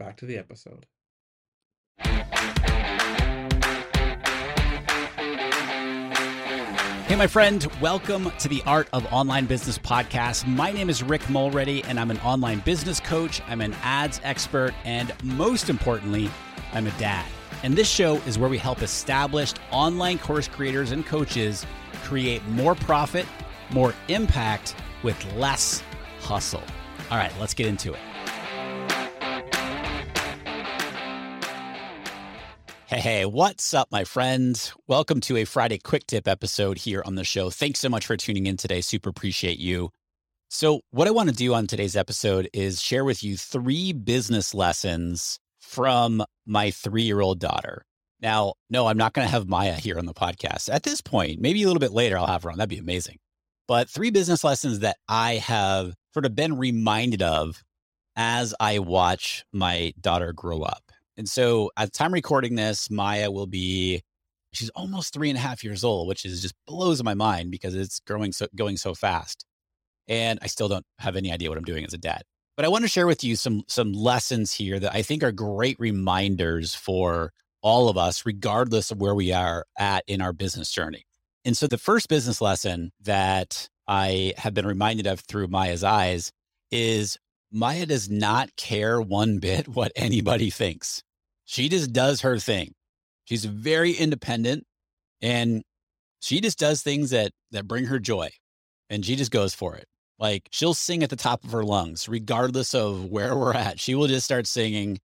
Back to the episode. Hey, my friend, welcome to the Art of Online Business podcast. My name is Rick Mulready, and I'm an online business coach, I'm an ads expert, and most importantly, I'm a dad. And this show is where we help established online course creators and coaches create more profit, more impact with less hustle. All right, let's get into it. Hey, hey, what's up, my friends? Welcome to a Friday Quick Tip episode here on the show. Thanks so much for tuning in today. Super appreciate you. So, what I want to do on today's episode is share with you three business lessons from my three year old daughter. Now, no, I'm not going to have Maya here on the podcast. At this point, maybe a little bit later, I'll have her on. That'd be amazing. But three business lessons that I have sort of been reminded of as I watch my daughter grow up. And so at the time recording this, Maya will be she's almost three and a half years old, which is just blows my mind because it's growing so going so fast. And I still don't have any idea what I'm doing as a dad. But I want to share with you some some lessons here that I think are great reminders for all of us, regardless of where we are at in our business journey. And so the first business lesson that I have been reminded of through Maya's eyes is Maya does not care one bit what anybody thinks. She just does her thing. She's very independent and she just does things that that bring her joy and she just goes for it. Like she'll sing at the top of her lungs regardless of where we're at. She will just start singing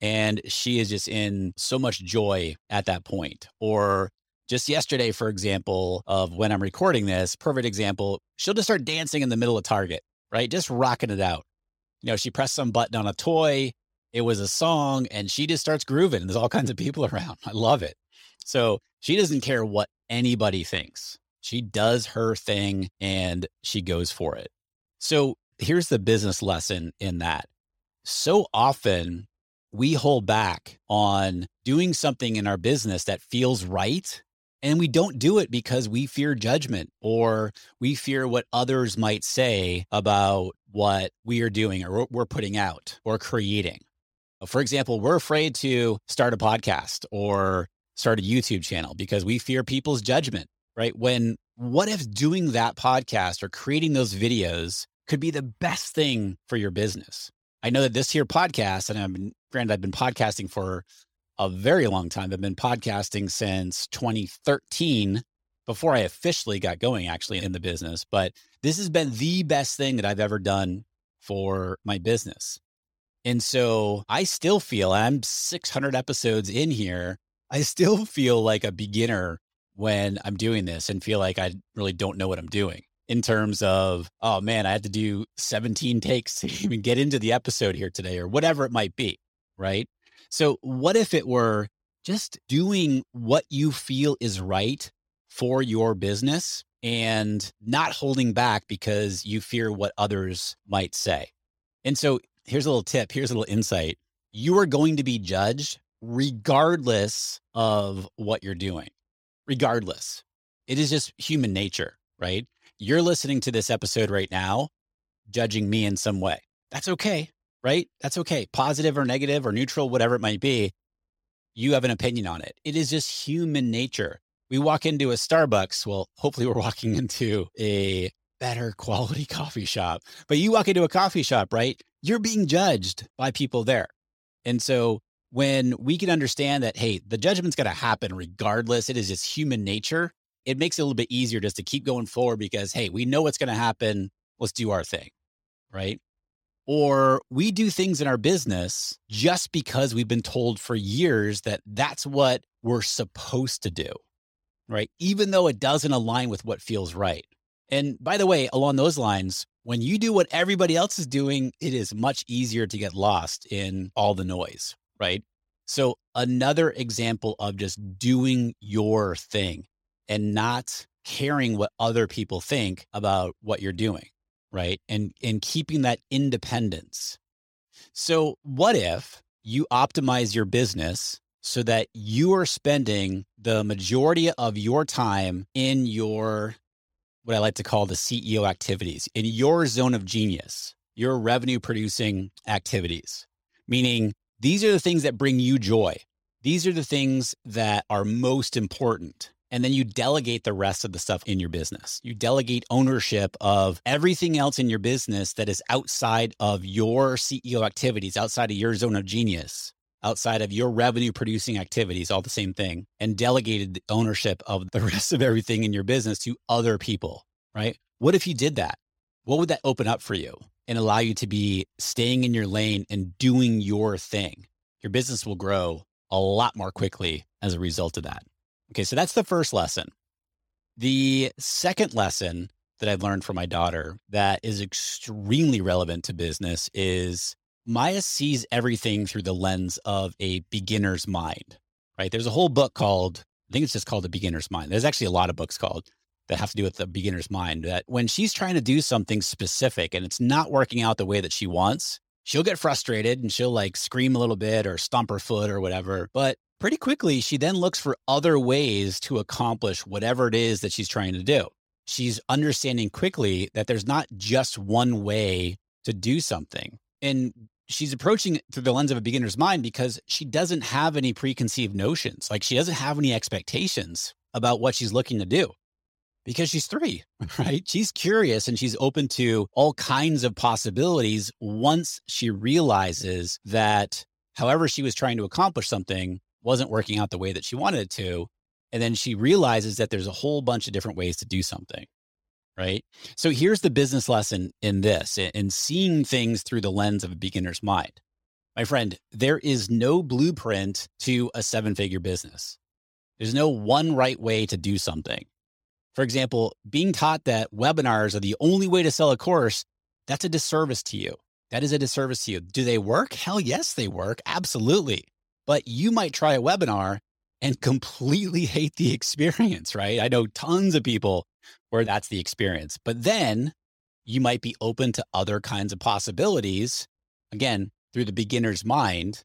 and she is just in so much joy at that point. Or just yesterday, for example, of when I'm recording this, perfect example, she'll just start dancing in the middle of Target, right? Just rocking it out. You know, she pressed some button on a toy it was a song and she just starts grooving. and There's all kinds of people around. I love it. So she doesn't care what anybody thinks. She does her thing and she goes for it. So here's the business lesson in that. So often we hold back on doing something in our business that feels right. And we don't do it because we fear judgment or we fear what others might say about what we are doing or what we're putting out or creating. Uh, for example, we're afraid to start a podcast or start a YouTube channel because we fear people's judgment, right? When what if doing that podcast or creating those videos could be the best thing for your business? I know that this here podcast, and been, granted, I've been podcasting for a very long time. I've been podcasting since 2013 before I officially got going actually in the business. But this has been the best thing that I've ever done for my business. And so I still feel I'm 600 episodes in here. I still feel like a beginner when I'm doing this and feel like I really don't know what I'm doing in terms of, oh man, I had to do 17 takes to even get into the episode here today or whatever it might be. Right. So, what if it were just doing what you feel is right for your business and not holding back because you fear what others might say? And so here's a little tip, here's a little insight. You are going to be judged regardless of what you're doing. regardless. It is just human nature, right? You're listening to this episode right now, judging me in some way. That's okay, right? That's okay. Positive or negative or neutral, whatever it might be. You have an opinion on it. It is just human nature. We walk into a Starbucks. Well, hopefully, we're walking into a better quality coffee shop. But you walk into a coffee shop, right? You're being judged by people there. And so when we can understand that, hey, the judgment's going to happen regardless, it is just human nature, it makes it a little bit easier just to keep going forward because, hey, we know what's going to happen. Let's do our thing. Right. Or we do things in our business just because we've been told for years that that's what we're supposed to do. Right. Even though it doesn't align with what feels right. And by the way, along those lines, when you do what everybody else is doing, it is much easier to get lost in all the noise, right? So, another example of just doing your thing and not caring what other people think about what you're doing, right? And and keeping that independence. So, what if you optimize your business so that you are spending the majority of your time in your what I like to call the CEO activities in your zone of genius, your revenue producing activities, meaning these are the things that bring you joy. These are the things that are most important. And then you delegate the rest of the stuff in your business. You delegate ownership of everything else in your business that is outside of your CEO activities, outside of your zone of genius outside of your revenue producing activities, all the same thing, and delegated the ownership of the rest of everything in your business to other people, right? What if you did that? What would that open up for you and allow you to be staying in your lane and doing your thing? Your business will grow a lot more quickly as a result of that. Okay, so that's the first lesson. The second lesson that I've learned from my daughter that is extremely relevant to business is Maya sees everything through the lens of a beginner's mind, right? There's a whole book called, I think it's just called The Beginner's Mind. There's actually a lot of books called that have to do with the beginner's mind that when she's trying to do something specific and it's not working out the way that she wants, she'll get frustrated and she'll like scream a little bit or stomp her foot or whatever. But pretty quickly, she then looks for other ways to accomplish whatever it is that she's trying to do. She's understanding quickly that there's not just one way to do something. And she's approaching it through the lens of a beginner's mind because she doesn't have any preconceived notions. Like she doesn't have any expectations about what she's looking to do because she's three, right? She's curious and she's open to all kinds of possibilities once she realizes that however she was trying to accomplish something wasn't working out the way that she wanted it to. And then she realizes that there's a whole bunch of different ways to do something right? So here's the business lesson in this in seeing things through the lens of a beginner's mind. My friend, there is no blueprint to a seven figure business. There's no one right way to do something. For example, being taught that webinars are the only way to sell a course, that's a disservice to you. That is a disservice to you. Do they work? Hell yes, they work. Absolutely. But you might try a webinar and completely hate the experience, right? I know tons of people where that's the experience. But then you might be open to other kinds of possibilities, again, through the beginner's mind.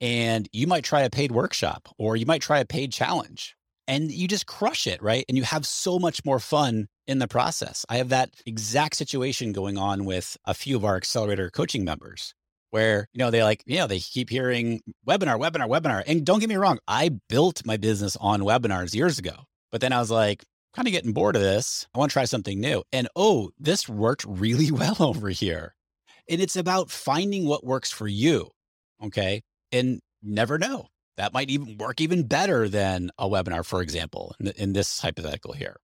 And you might try a paid workshop or you might try a paid challenge and you just crush it, right? And you have so much more fun in the process. I have that exact situation going on with a few of our accelerator coaching members where, you know, they like, you know, they keep hearing webinar, webinar, webinar. And don't get me wrong, I built my business on webinars years ago. But then I was like, kind of getting bored of this. I want to try something new. And oh, this worked really well over here. And it's about finding what works for you. Okay. And never know. That might even work even better than a webinar, for example, in, in this hypothetical here.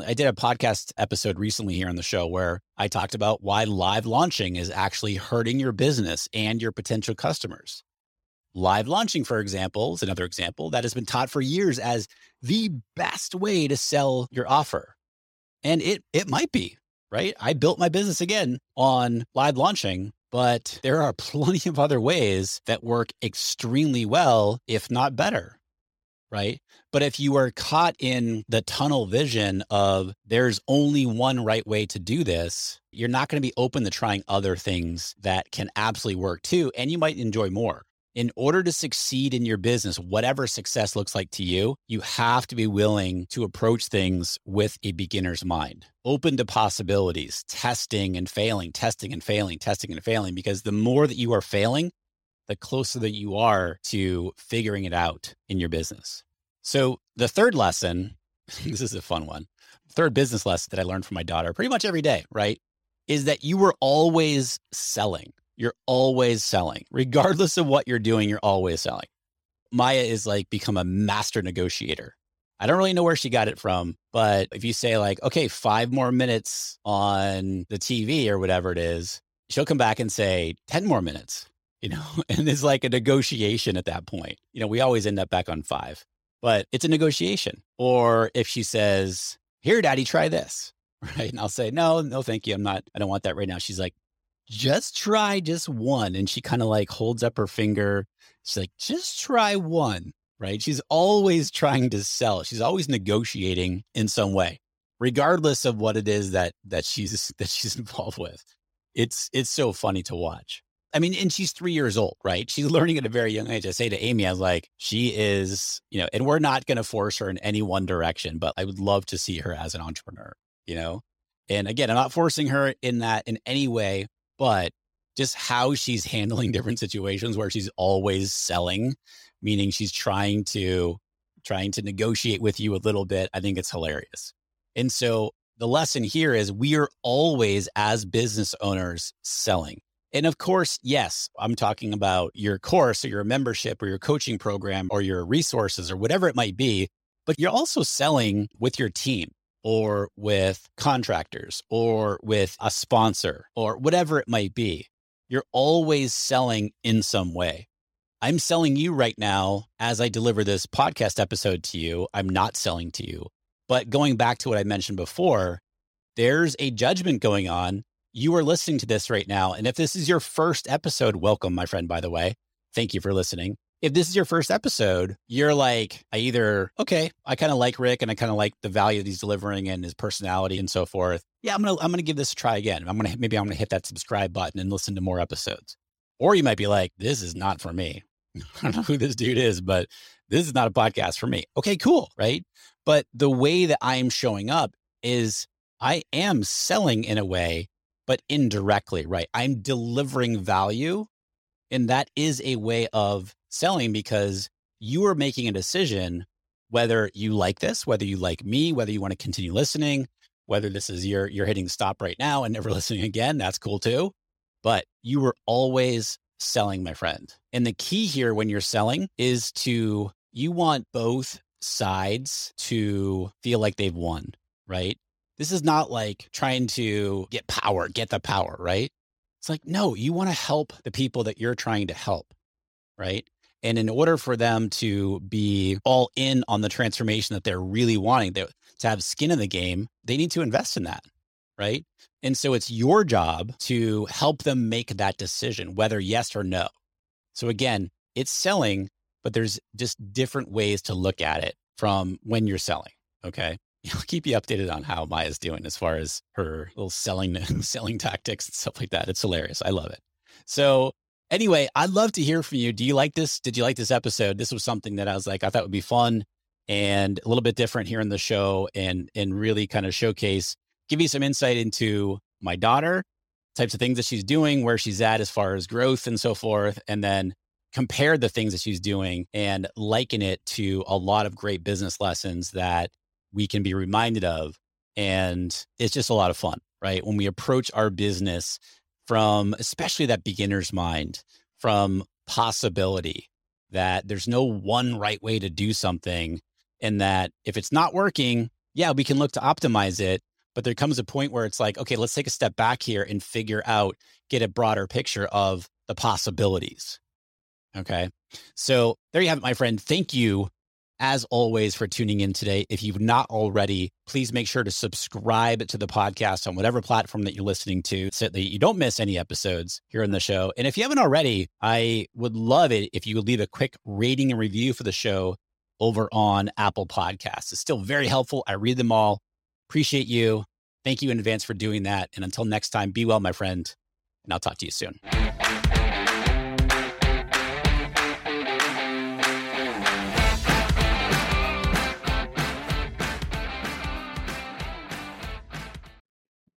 I did a podcast episode recently here on the show where I talked about why live launching is actually hurting your business and your potential customers. Live launching, for example, is another example that has been taught for years as the best way to sell your offer. And it it might be, right? I built my business again on live launching, but there are plenty of other ways that work extremely well, if not better. Right. But if you are caught in the tunnel vision of there's only one right way to do this, you're not going to be open to trying other things that can absolutely work too. And you might enjoy more in order to succeed in your business, whatever success looks like to you, you have to be willing to approach things with a beginner's mind, open to possibilities, testing and failing, testing and failing, testing and failing, because the more that you are failing, the closer that you are to figuring it out in your business. So, the third lesson this is a fun one. Third business lesson that I learned from my daughter pretty much every day, right? Is that you were always selling. You're always selling. Regardless of what you're doing, you're always selling. Maya is like become a master negotiator. I don't really know where she got it from, but if you say like, okay, five more minutes on the TV or whatever it is, she'll come back and say 10 more minutes, you know, and it's like a negotiation at that point. You know, we always end up back on five, but it's a negotiation. Or if she says, here, daddy, try this, right? And I'll say, no, no, thank you. I'm not, I don't want that right now. She's like, just try just one. And she kind of like holds up her finger. She's like, just try one, right? She's always trying to sell. She's always negotiating in some way, regardless of what it is that that she's that she's involved with. It's it's so funny to watch. I mean, and she's three years old, right? She's learning at a very young age. I say to Amy, I was like, she is, you know, and we're not going to force her in any one direction, but I would love to see her as an entrepreneur, you know? And again, I'm not forcing her in that in any way, but just how she's handling different situations where she's always selling, meaning she's trying to trying to negotiate with you a little bit. I think it's hilarious. And so the lesson here is we are always as business owners selling. And of course, yes, I'm talking about your course or your membership or your coaching program or your resources or whatever it might be, but you're also selling with your team or with contractors or with a sponsor or whatever it might be. You're always selling in some way. I'm selling you right now as I deliver this podcast episode to you. I'm not selling to you. But going back to what I mentioned before, there's a judgment going on. You are listening to this right now. And if this is your first episode, welcome, my friend, by the way. Thank you for listening if this is your first episode, you're like, I either, okay, I kind of like Rick and I kind of like the value that he's delivering and his personality and so forth. Yeah, I'm going to, I'm going to give this a try again. I'm going to, maybe I'm going to hit that subscribe button and listen to more episodes. Or you might be like, this is not for me. I don't know who this dude is, but this is not a podcast for me. Okay, cool. Right. But the way that I'm showing up is I am selling in a way, but indirectly, right? I'm delivering value. And that is a way of selling because you are making a decision whether you like this, whether you like me, whether you want to continue listening, whether this is you're you're hitting stop right now and never listening again, that's cool too. But you were always selling, my friend. And the key here when you're selling is to you want both sides to feel like they've won, right? This is not like trying to get power, get the power, right? It's like, no, you want to help the people that you're trying to help, right? And in order for them to be all in on the transformation that they're really wanting, to have skin in the game, they need to invest in that. Right. And so it's your job to help them make that decision, whether yes or no. So again, it's selling, but there's just different ways to look at it from when you're selling. Okay. I'll keep you updated on how Maya's doing as far as her little selling selling tactics and stuff like that. It's hilarious. I love it. So Anyway, I'd love to hear from you. Do you like this? Did you like this episode? This was something that I was like, I thought would be fun and a little bit different here in the show and and really kind of showcase, give you some insight into my daughter, types of things that she's doing, where she's at as far as growth and so forth, and then compare the things that she's doing and liken it to a lot of great business lessons that we can be reminded of. And it's just a lot of fun, right? When we approach our business from especially that beginner's mind, from possibility that there's no one right way to do something. And that if it's not working, yeah, we can look to optimize it. But there comes a point where it's like, okay, let's take a step back here and figure out, get a broader picture of the possibilities. Okay. So there you have it, my friend. Thank you as always, for tuning in today. If you've not already, please make sure to subscribe to the podcast on whatever platform that you're listening to so that you don't miss any episodes here in the show. And if you haven't already, I would love it if you would leave a quick rating and review for the show over on Apple Podcasts. It's still very helpful. I read them all. Appreciate you. Thank you in advance for doing that. And until next time, be well, my friend. And I'll talk to you soon.